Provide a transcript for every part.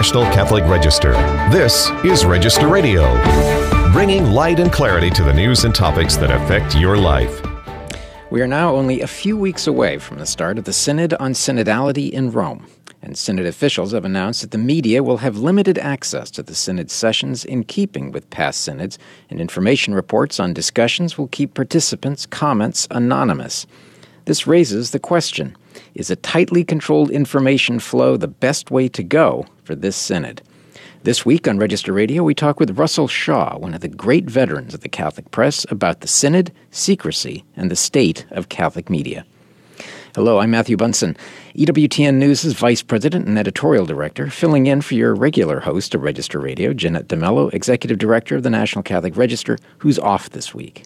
National Catholic Register. This is Register Radio, bringing light and clarity to the news and topics that affect your life. We are now only a few weeks away from the start of the Synod on Synodality in Rome, and Synod officials have announced that the media will have limited access to the Synod sessions in keeping with past Synods, and information reports on discussions will keep participants' comments anonymous. This raises the question is a tightly controlled information flow the best way to go for this synod? This week on Register Radio, we talk with Russell Shaw, one of the great veterans of the Catholic press, about the synod, secrecy, and the state of Catholic media. Hello, I'm Matthew Bunson, EWTN News' Vice President and Editorial Director, filling in for your regular host of Register Radio, Jeanette De Melo, Executive Director of the National Catholic Register, who's off this week.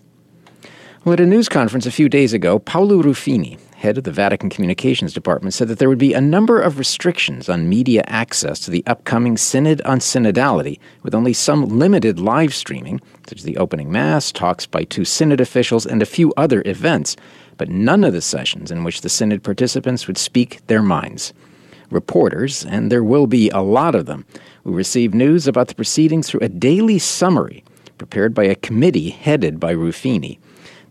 Well, at a news conference a few days ago, Paolo Ruffini, head of the Vatican Communications Department, said that there would be a number of restrictions on media access to the upcoming Synod on Synodality, with only some limited live streaming, such as the opening Mass, talks by two Synod officials, and a few other events, but none of the sessions in which the Synod participants would speak their minds. Reporters, and there will be a lot of them, will receive news about the proceedings through a daily summary prepared by a committee headed by Ruffini.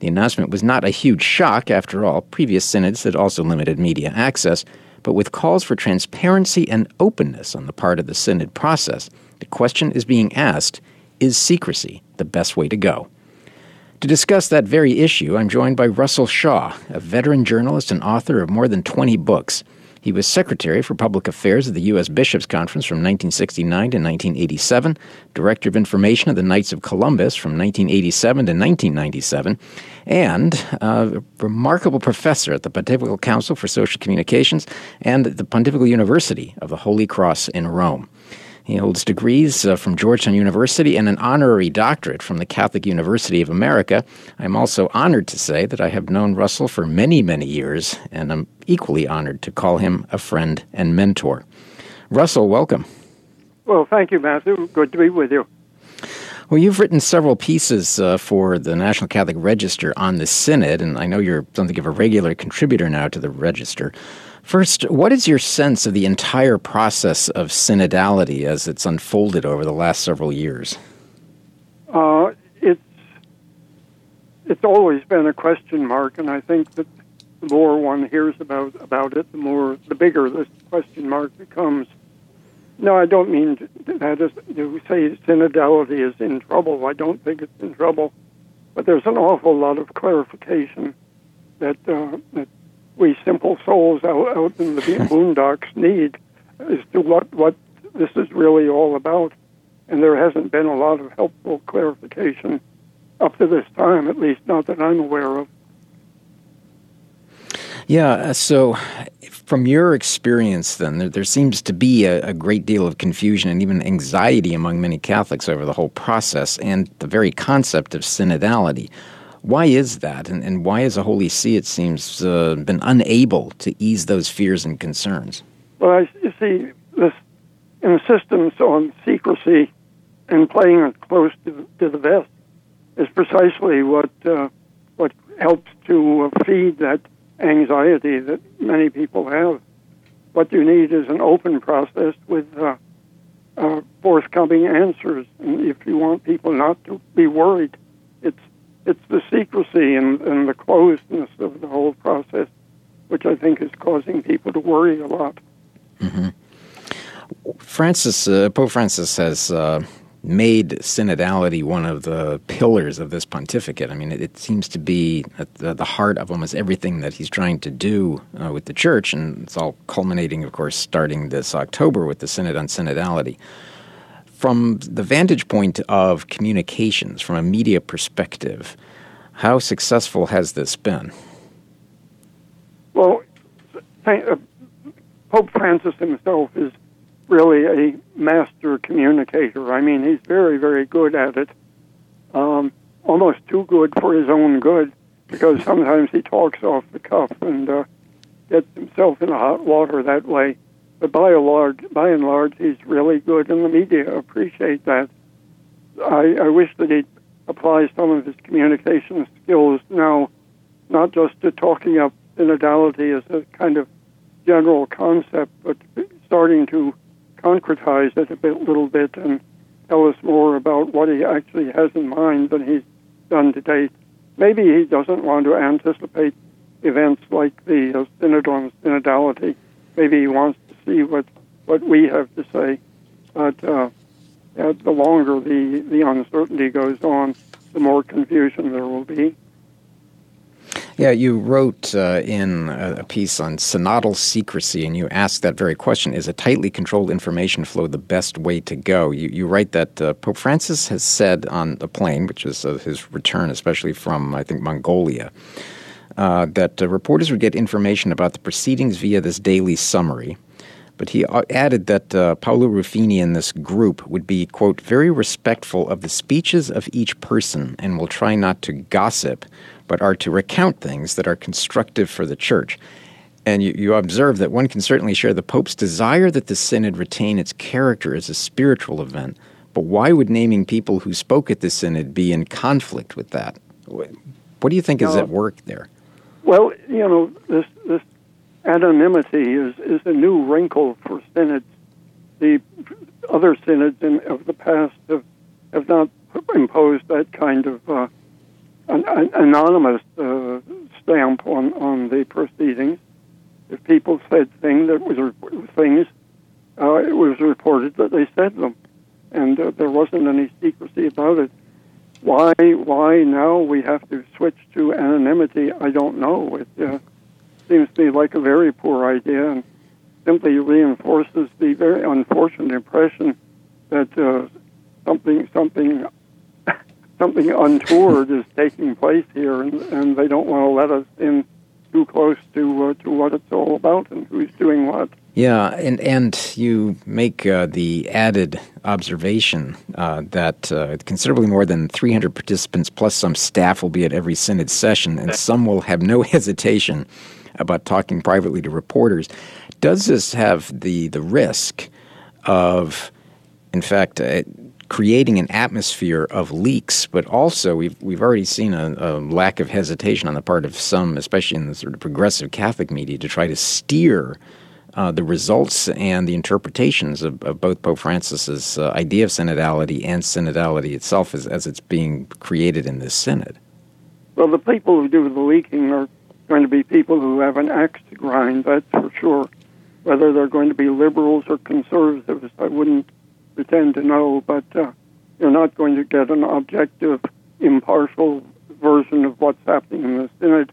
The announcement was not a huge shock, after all. Previous synods had also limited media access, but with calls for transparency and openness on the part of the synod process, the question is being asked is secrecy the best way to go? To discuss that very issue, I'm joined by Russell Shaw, a veteran journalist and author of more than 20 books. He was Secretary for Public Affairs of the U.S. Bishops' Conference from 1969 to 1987, Director of Information of the Knights of Columbus from 1987 to 1997, and a remarkable professor at the Pontifical Council for Social Communications and the Pontifical University of the Holy Cross in Rome. He holds degrees uh, from Georgetown University and an honorary doctorate from the Catholic University of America. I'm also honored to say that I have known Russell for many, many years, and I'm equally honored to call him a friend and mentor. Russell, welcome. Well, thank you, Matthew. Good to be with you. Well, you've written several pieces uh, for the National Catholic Register on the Synod, and I know you're something of a regular contributor now to the Register. First, what is your sense of the entire process of synodality as it's unfolded over the last several years? Uh, it's it's always been a question mark, and I think that the more one hears about about it, the more the bigger this question mark becomes. No, I don't mean that to say synodality is in trouble. I don't think it's in trouble, but there's an awful lot of clarification that uh, that we simple souls out, out in the boondocks need as to what, what this is really all about. And there hasn't been a lot of helpful clarification up to this time, at least not that I'm aware of. Yeah, uh, so from your experience, then, there, there seems to be a, a, great deal of confusion and even anxiety among many Catholics over the whole process and the very concept of synodality. Why is that, and, and why has the Holy See, it seems, uh, been unable to ease those fears and concerns? Well, you see, this insistence on secrecy and playing it close to, to the vest is precisely what uh, what helps to feed that anxiety that many people have. What you need is an open process with uh, uh, forthcoming answers. And if you want people not to be worried, it's the secrecy and, and the closedness of the whole process, which I think is causing people to worry a lot. Mm-hmm. Francis, uh, Pope Francis has uh, made synodality one of the pillars of this pontificate. I mean, it, it seems to be at the, the, heart of almost everything that he's trying to do uh, with the church, and it's all culminating, of course, starting this October with the Synod on Synodality from the vantage point of communications, from a media perspective, how successful has this been? Well, uh, Pope Francis himself is really a master communicator. I mean, he's very, very good at it. Um, almost too good for his own good, because sometimes he talks off the cuff and uh, gets himself in hot water that way. But by and large, by and large, he's really good, and the media appreciate that. I, I wish that he'd apply some of his communication skills now, not just to talking up synodality as a kind of general concept, but starting to concretize it a bit, little bit and tell us more about what he actually has in mind than he's done to date. Maybe he doesn't want to anticipate events like the synod on synodality. Maybe he wants see what, what we have to say. But uh, the longer the, the uncertainty goes on, the more confusion there will be. Yeah, you wrote uh, in a piece on synodal secrecy, and you asked that very question Is a tightly controlled information flow the best way to go? You, you write that uh, Pope Francis has said on the plane, which is uh, his return, especially from, I think, Mongolia, uh, that uh, reporters would get information about the proceedings via this daily summary. But he uh, added that uh, Paolo Ruffini and this group would be, quote, very respectful of the speeches of each person and will try not to gossip, but are to recount things that are constructive for the church. And you, you observe that one can certainly share the Pope's desire that the Synod retain its character as a spiritual event. But why would naming people who spoke at the Synod be in conflict with that? What do you think is at work there? Well, you know, this, this anonymity is, is a new wrinkle for synods. The other synods in, of the past have, have not imposed that kind of uh, an, an anonymous uh, stamp on, on the proceedings. If people said things that was things, uh, it was reported that they said them, and uh, there wasn't any secrecy about it. Why? Why now we have to switch to anonymity? I don't know. It uh, seems to me like a very poor idea, and simply reinforces the very unfortunate impression that uh, something something something untoward is taking place here, and, and they don't want to let us in too close to uh, to what it's all about and who's doing what. Yeah, and and you make uh, the added observation uh, that uh, considerably more than 300 participants plus some staff will be at every synod session, and some will have no hesitation about talking privately to reporters. Does this have the the risk of, in fact, uh, creating an atmosphere of leaks, but also we've we've already seen a, a, lack of hesitation on the part of some, especially in the sort of progressive Catholic media, to try to steer uh, the results and the interpretations of, of both Pope Francis's uh, idea of synodality and synodality itself as, as it's being created in this synod. Well, the people who do the leaking are going to be people who have an axe to grind, that's for sure. Whether they're going to be liberals or conservatives, I wouldn't pretend to know, but uh, you're not going to get an objective, impartial version of what's happening in the Synod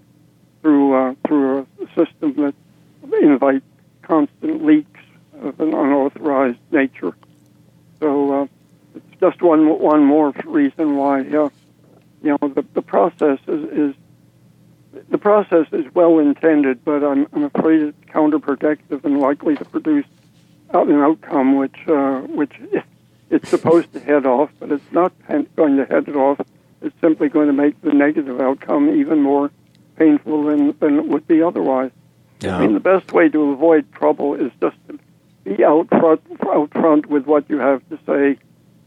through uh, through a system that invites constant leaks of an unauthorized nature. So uh, it's just one one more reason why uh, you know the the process is, is the process is well intended, but I'm, I'm afraid it's counterproductive and likely to produce an outcome which uh, which it's supposed to head off, but it's not going to head it off. It's simply going to make the negative outcome even more painful than, than it would be otherwise. Yeah. I mean, the best way to avoid trouble is just to be out front, out front with what you have to say,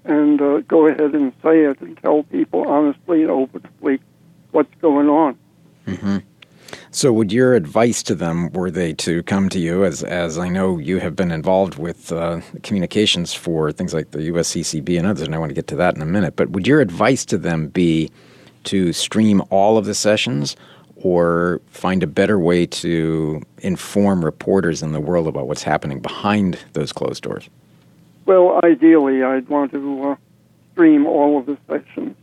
and uh, go ahead and say it and tell people honestly and openly what's going on. Mm-hmm. So, would your advice to them were they to come to you, as as I know you have been involved with uh, communications for things like the USCCB and others, and I want to get to that in a minute. But would your advice to them be to stream all of the sessions, or find a better way to inform reporters in the world about what's happening behind those closed doors? Well, ideally, I'd want to uh, stream all of the sessions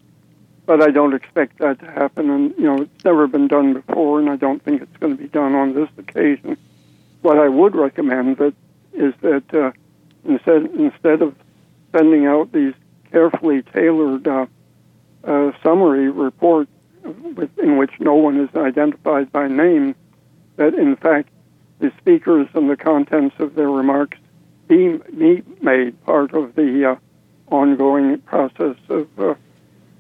but I don't expect that to happen. And you know, it's never been done before, and I don't think it's going to be done on this occasion. What I would recommend that is that uh, instead instead of sending out these carefully tailored uh, uh, summary reports with, in which no one is identified by name, that in fact the speakers and the contents of their remarks be, be made part of the uh, ongoing process of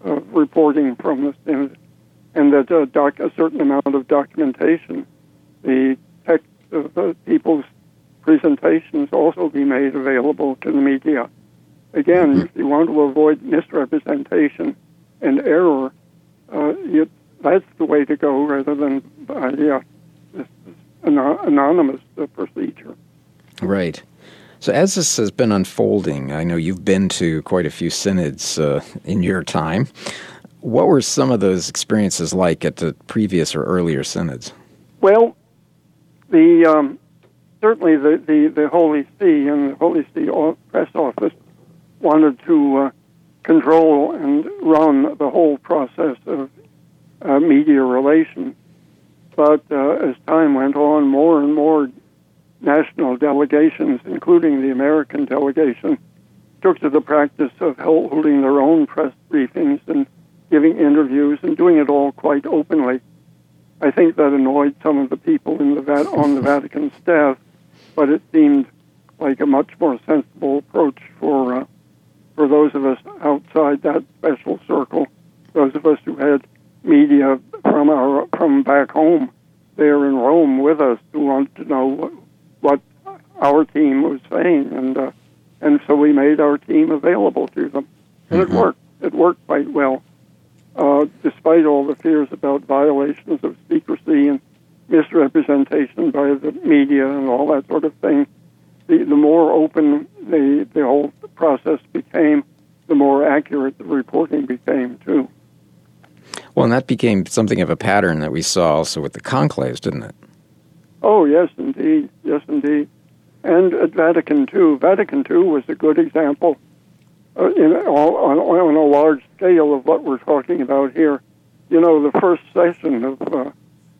uh, uh, reporting from the Synod, and that uh, doc- a certain amount of documentation, the text of the people's presentations also be made available to the media. Again, mm-hmm. if you want to avoid misrepresentation and error, uh, you, that's the way to go rather than by uh, this, this anonymous uh, procedure. Right. So, as this has been unfolding, I know you've been to quite a few synods uh, in your time. What were some of those experiences like at the previous or earlier synods? Well, the um, certainly the, the, the Holy See and the Holy See press office wanted to uh, control and run the whole process of uh, media relations. But uh, as time went on, more and more national delegations, including the American delegation, took to the practice of holding their own press briefings and giving interviews and doing it all quite openly. I think that annoyed some of the people the on the Vatican staff, but it seemed like a much more sensible approach for uh, for those of us outside that special circle, those of us who had media from our from back home there in Rome with us who wanted to know our team was saying, and uh, and so we made our team available to them, and mm-hmm. it worked. It worked quite well, uh, despite all the fears about violations of secrecy and misrepresentation by the media and all that sort of thing. The the more open the the whole process became, the more accurate the reporting became too. Well, and that became something of a pattern that we saw also with the conclaves, didn't it? Oh, yes, indeed. Yes, indeed. And at Vatican II, Vatican II was a good example uh, in, on, on, a large scale of what we're talking about here. You know, the first session of uh,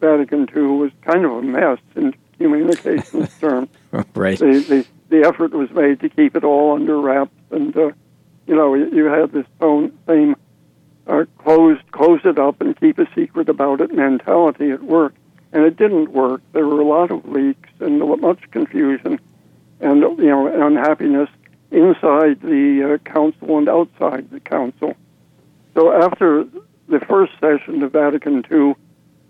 Vatican II was kind of a mess in communications terms. right. The, the, the effort was made to keep it all under wraps, and, uh, you know, you, had this same uh, close close it up and keep a secret about it mentality at work, and it didn't work. There were a lot of leaks and much confusion, know unhappiness inside the uh, council and outside the council. So after the first session of Vatican II,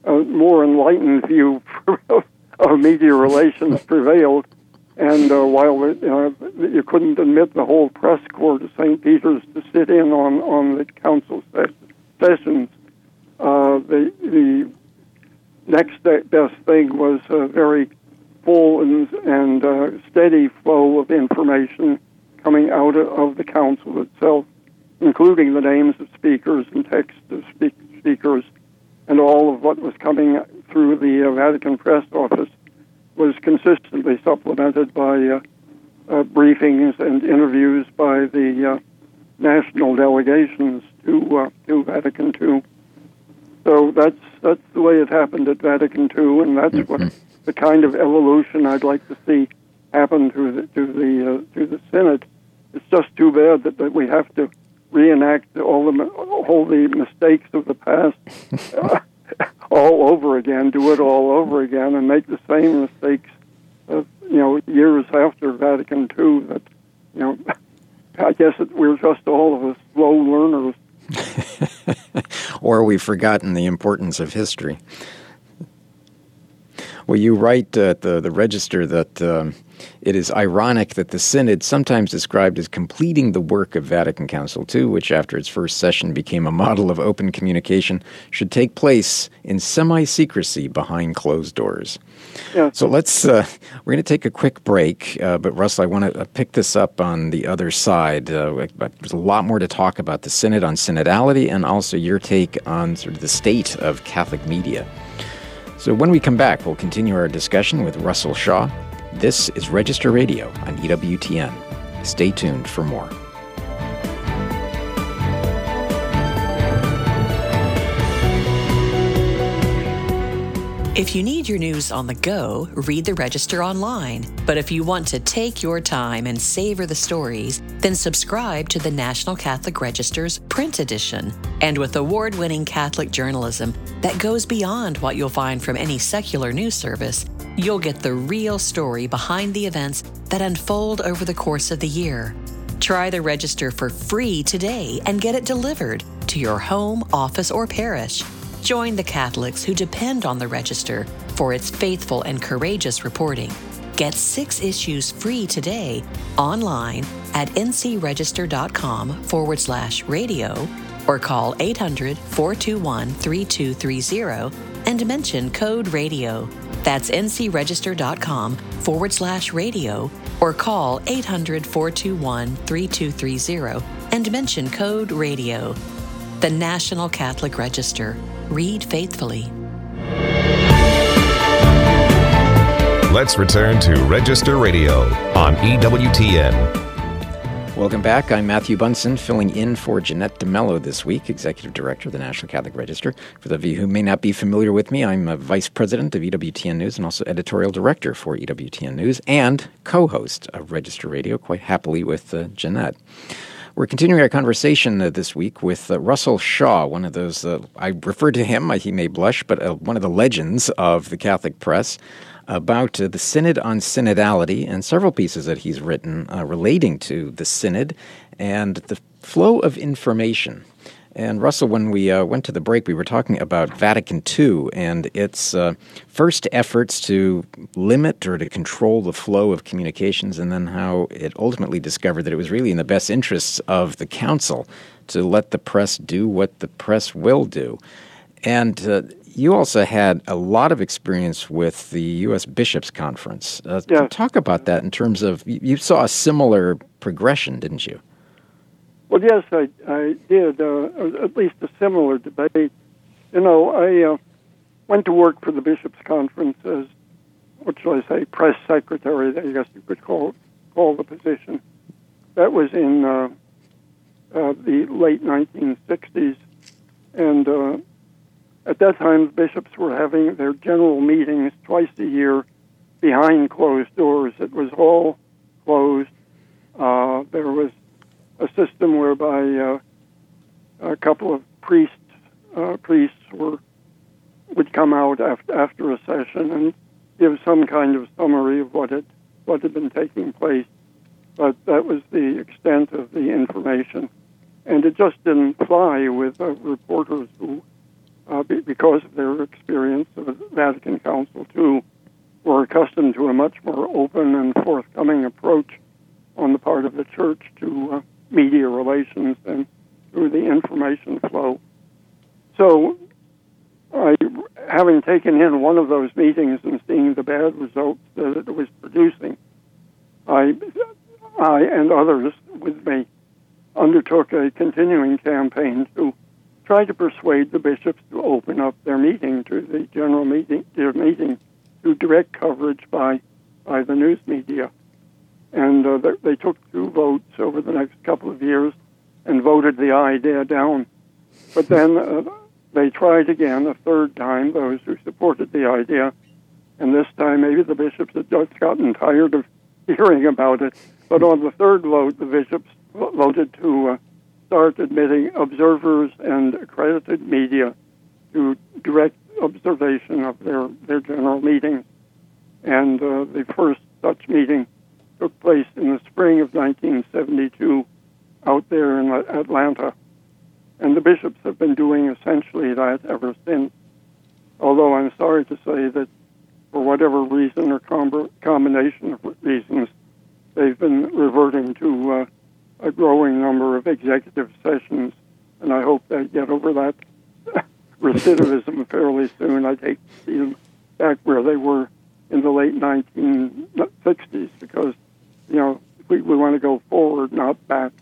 a more enlightened view of media relations prevailed. And uh, while uh, you couldn't admit the whole press corps to St. Peter's to sit in on, on the council sessions, uh, the, the next best thing was a very full and, and uh, steady flow of information coming out of the council itself, including the names of speakers and text of speak- speakers, and all of what was coming through the uh, Vatican press office was consistently supplemented by uh, uh, briefings and interviews by the uh, national delegations to uh, to Vatican II. So that's that's the way it happened at Vatican II, and that's mm-hmm. what the kind of evolution I'd like to see happen through the to the uh, to the Synod. It's just too bad that, that we have to reenact all the all the mistakes of the past. all over again, do it all over again, and make the same mistakes, of, you know, years after Vatican II. That, you know, I guess it, we're just all of us slow learners. or we've forgotten the importance of history. Well, you write at the, the Register that um, it is ironic that the Synod, sometimes described as completing the work of Vatican Council II, which after its first session became a model of open communication, should take place in semi secrecy behind closed doors. Yeah. So let's, uh, we're going to take a quick break, uh, but Russell, I want to uh, pick this up on the other side. Uh, there's a lot more to talk about the Synod on synodality and also your take on sort of the state of Catholic media. So when we come back, we'll continue our discussion with Russell Shaw this is Register Radio on EWTN. Stay tuned for more. If you need your news on the go, read the Register online. But if you want to take your time and savor the stories, then subscribe to the National Catholic Register's print edition. And with award winning Catholic journalism that goes beyond what you'll find from any secular news service, you'll get the real story behind the events that unfold over the course of the year. Try the Register for free today and get it delivered to your home, office, or parish. Join the Catholics who depend on the Register for its faithful and courageous reporting. Get six issues free today online at ncregister.com forward slash radio or call 800 421 3230 and mention code radio. That's ncregister.com forward slash radio or call 800 421 3230 and mention code radio. The National Catholic Register. Read faithfully. Let's return to Register Radio on EWTN. Welcome back. I'm Matthew Bunson, filling in for Jeanette De Melo this week, Executive Director of the National Catholic Register. For those of you who may not be familiar with me, I'm a Vice President of EWTN News and also Editorial Director for EWTN News and co host of Register Radio, quite happily with uh, Jeanette. We're continuing our conversation uh, this week with uh, Russell Shaw, one of those, uh, I refer to him, he may blush, but uh, one of the legends of the Catholic press about uh, the Synod on Synodality and several pieces that he's written uh, relating to the Synod and the flow of information. And Russell, when we uh, went to the break, we were talking about Vatican II and its uh, first efforts to limit or to control the flow of communications, and then how it ultimately discovered that it was really in the best interests of the Council to let the press do what the press will do. And uh, you also had a lot of experience with the U.S. Bishops' Conference. Uh, yes. Talk about that in terms of you saw a similar progression, didn't you? Well, yes, I, I did, uh, at least a similar debate. You know, I uh, went to work for the Bishops' Conference as, what shall I say, press secretary, I guess you could call, call the position. That was in uh, uh the late 1960s. And uh, at that time, bishops were having their general meetings twice a year behind closed doors. It was all closed. Uh, there was a system whereby uh, a couple of priests uh, priests were would come out after, after a session and give some kind of summary of what had what had been taking place. But that was the extent of the information, and it just didn't fly with uh, reporters who uh, because of their experience of Vatican Council II, were accustomed to a much more open and forthcoming approach on the part of the Church to uh, media relations and through the information flow. So, I, having taken in one of those meetings and seeing the bad results that it was producing, I, I and others with me undertook a continuing campaign to try to persuade the bishops to open up their meeting to the general meeting, their meeting, to direct coverage by by the news media, and uh, they, took two votes over the next couple of years and voted the idea down. But then uh, they tried again a third time. Those who supported the idea, and this time maybe the bishops had just gotten tired of hearing about it. But on the third vote, the bishops voted to uh, start admitting observers and accredited media to direct observation of their, their general meetings. And uh, the first such meeting took place in the spring of 1972 out there in Atlanta. And the bishops have been doing essentially that ever since. Although I'm sorry to say that for whatever reason or com- combination of reasons, they've been reverting to uh, a growing number of executive sessions, and I hope they get over that recidivism fairly soon. I'd hate to see them back where they were in the late 1960s because, you know, we, we want to go forward, not back.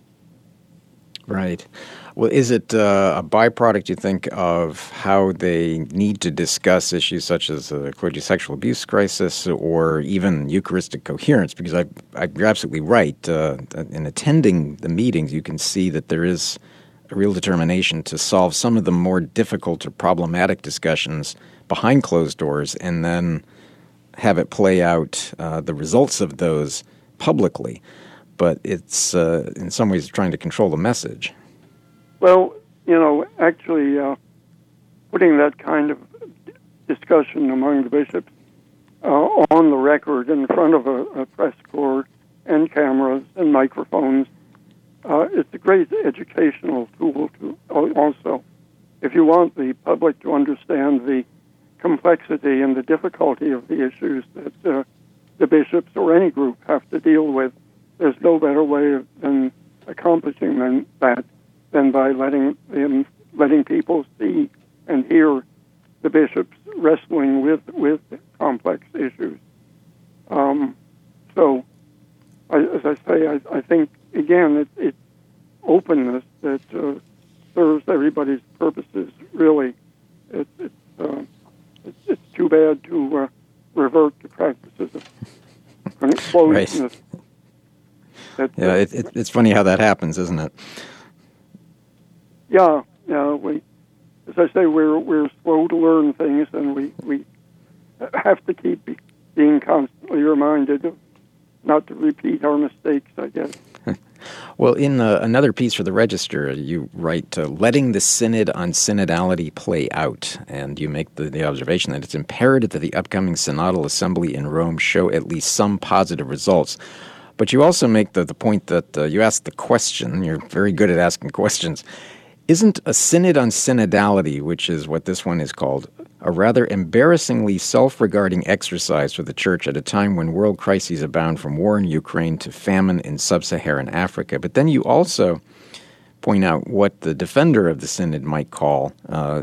Right. Well, is it uh, a byproduct, you think, of how they need to discuss issues such as the clergy sexual abuse crisis or even Eucharistic coherence? Because I, I, you're absolutely right. Uh, in attending the meetings, you can see that there is a real determination to solve some of the more difficult or problematic discussions behind closed doors and then have it play out uh, the results of those publicly but it's uh, in some ways trying to control the message. Well, you know, actually, uh, putting that kind of discussion among the bishops uh, on the record in front of a, a, press corps and cameras and microphones, uh, it's a great educational tool to also. If you want the public to understand the complexity and the difficulty of the issues that uh, the bishops or any group have to deal with, there's no better way of, than accomplishing than that than by letting letting people see and hear the bishops wrestling with with complex issues. Um, so, I, as I say, I, I think again it, it's openness that uh, serves everybody's purposes. Really, it, it, uh, it's, it's too bad to uh, revert to practices of closeness. Right. Yeah, it, it, it's funny how that happens, isn't it? Yeah, yeah. We, as I say, we're we're slow to learn things, and we we have to keep being constantly reminded of not to repeat our mistakes. I guess. Well, in uh, another piece for the Register, you write, uh, letting the synod on synodality play out. And you make the, the, observation that it's imperative that the upcoming synodal assembly in Rome show at least some positive results. But you also make the, the point that uh, you ask the question, you're very good at asking questions. Isn't a synod on synodality, which is what this one is called, a rather embarrassingly self regarding exercise for the church at a time when world crises abound from war in Ukraine to famine in sub Saharan Africa? But then you also point out what the defender of the synod might call uh,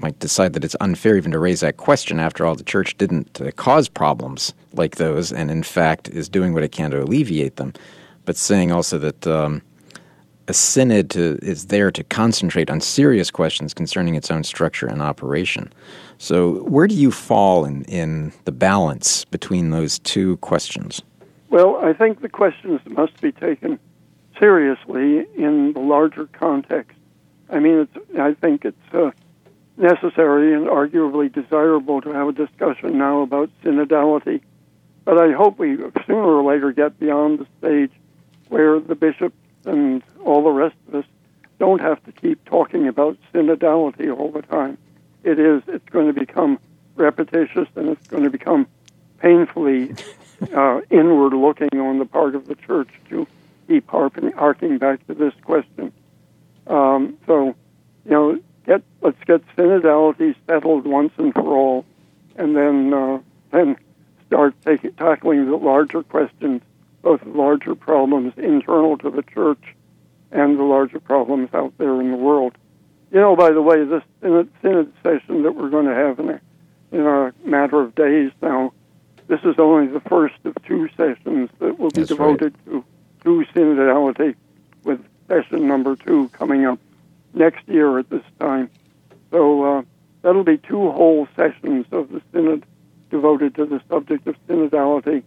might decide that it's unfair even to raise that question. After all, the church didn't uh, cause problems like those, and in fact is doing what it can to alleviate them. But saying also that um, a synod to, is there to concentrate on serious questions concerning its own structure and operation. So, where do you fall in, in the balance between those two questions? Well, I think the questions must be taken seriously in the larger context. I mean, I think it's uh, necessary and arguably desirable to have a discussion now about synodality. But I hope we sooner or later get beyond the stage where the bishops and all the rest of us don't have to keep talking about synodality all the time. It is, it's going to become repetitious and it's going to become painfully uh, inward looking on the part of the church to keep harping, harking back to this question. Um, so, you know, get let's get synodality settled once and for all, and then uh, then start taking, tackling the larger questions, both larger problems internal to the church and the larger problems out there in the world. You know, by the way, this synod session that we're going to have in a, in a matter of days now, this is only the first of two sessions that will be That's devoted right. to, to synodality, with session number two coming up next year at this time. So uh, that'll be two whole sessions of the synod devoted to the subject of synodality,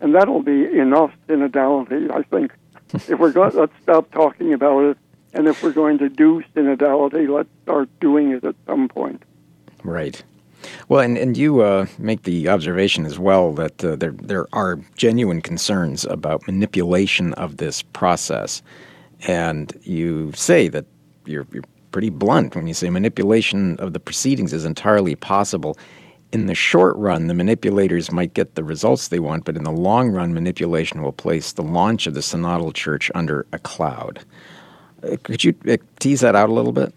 and that'll be enough synodality, I think. if we're going, let's stop talking about it, and if we're going to do synodality, let's start doing it at some point. Right. Well, and, and you uh, make the observation as well that uh, there there are genuine concerns about manipulation of this process, and you say that you're, you're pretty blunt when you say manipulation of the proceedings is entirely possible. In the short run, the manipulators might get the results they want, but in the long run, manipulation will place the launch of the synodal church under a cloud. Uh, could you uh, tease that out a little bit?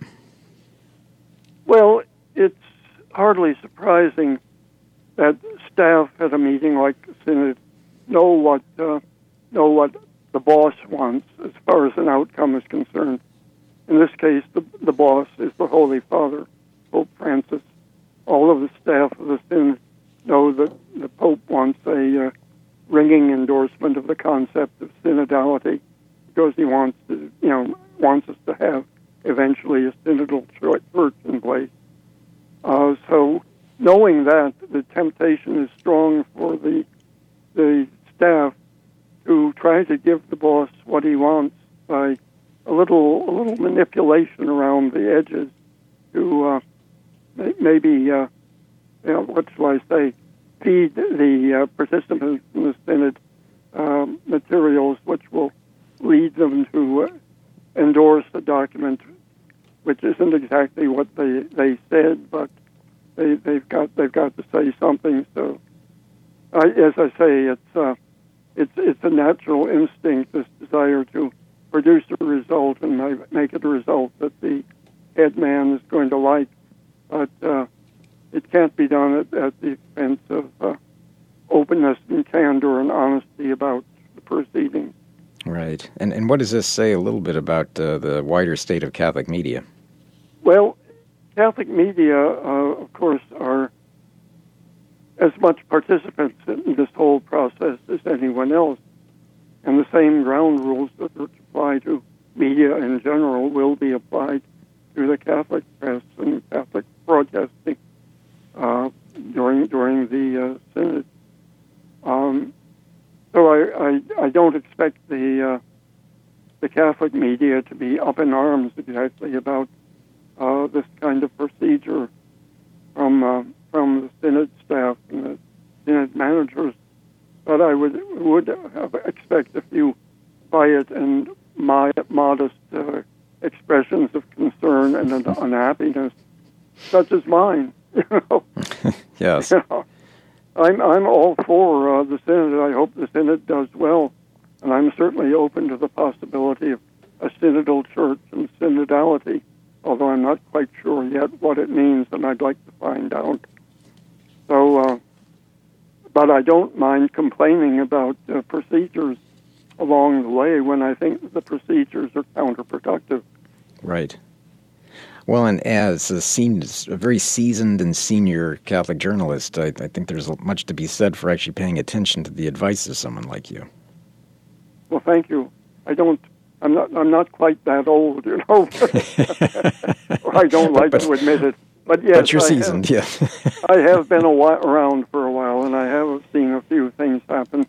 Well, it's hardly surprising that staff at a meeting like the synod know what uh, know what the boss wants as far as an outcome is concerned. In this case, the, the boss is the Holy Father, Pope Francis. All of the staff of the synod know that the Pope wants a uh, ringing endorsement of the concept of synodality because he wants to, you know, wants us to have eventually a synodal church in place. Uh, so, knowing that, the temptation is strong for the the staff to try to give the boss what he wants by a little a little manipulation around the edges to uh, maybe uh, you know, what shall I say feed the uh, the synod uh, materials which will lead them to uh, endorse the document, which isn't exactly what they, they said, but they, they've got they've got to say something. So, as I say, it's uh, it's it's a natural instinct, this desire to produce a result and make it a result that the head man is going to like. But uh, it can't be done at, at the expense of uh, openness and candor and honesty about the proceedings. Right. And, and what does this say a little bit about uh, the wider state of Catholic media? Well, Catholic media, uh, of course, are as much participants in this whole process as anyone else. And the same ground rules that apply to media in general will be applied to the Catholic press and Catholic broadcasting uh, during during the uh, synod. Um, so I, I, I don't expect the uh, the Catholic media to be up in arms exactly about uh, this kind of procedure from uh, from the synod staff and the synod managers, but I would would have expect a few quiet and modest uh, expressions of concern and unhappiness, such as mine. You know? yes. You know? I'm I'm all for uh, the synod. I hope the synod does well, and I'm certainly open to the possibility of a synodal church and synodality. Although I'm not quite sure yet what it means, and I'd like to find out. So, uh, but I don't mind complaining about uh, procedures along the way when I think the procedures are counterproductive. Right. Well, and as a, sen- a very seasoned and senior Catholic journalist, I, I, think there's much to be said for actually paying attention to the advice of someone like you. Well, thank you. I don't. I'm not. I'm not quite that old, you know. I don't like but, to admit it. But yes, but you're seasoned. yeah, I have been a while, around for a while, and I have seen a few things happen.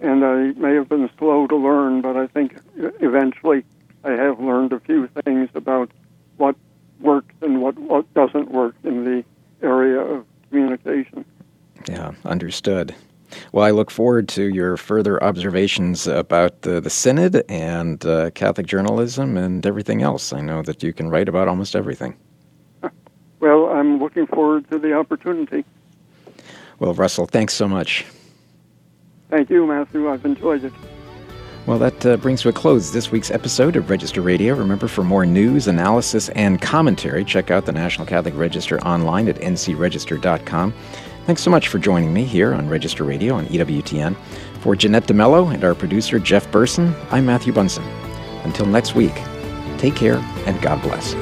And I may have been slow to learn, but I think eventually I have learned a few things about what works and what, what doesn't work in the area of communication. Yeah, understood. Well, I look forward to your further observations about the, the Synod and uh, Catholic journalism and everything else. I know that you can write about almost everything. Well, I'm looking forward to the opportunity. Well, Russell, thanks so much. Thank you, Matthew. I've enjoyed it. Well, that uh, brings to a close this week's episode of Register Radio. Remember, for more news, analysis, and commentary, check out the National Catholic Register online at ncregister.com. Thanks so much for joining me here on Register Radio on EWTN. For Jeanette De Melo and our producer, Jeff Burson, I'm Matthew Bunson. Until next week, take care and God bless.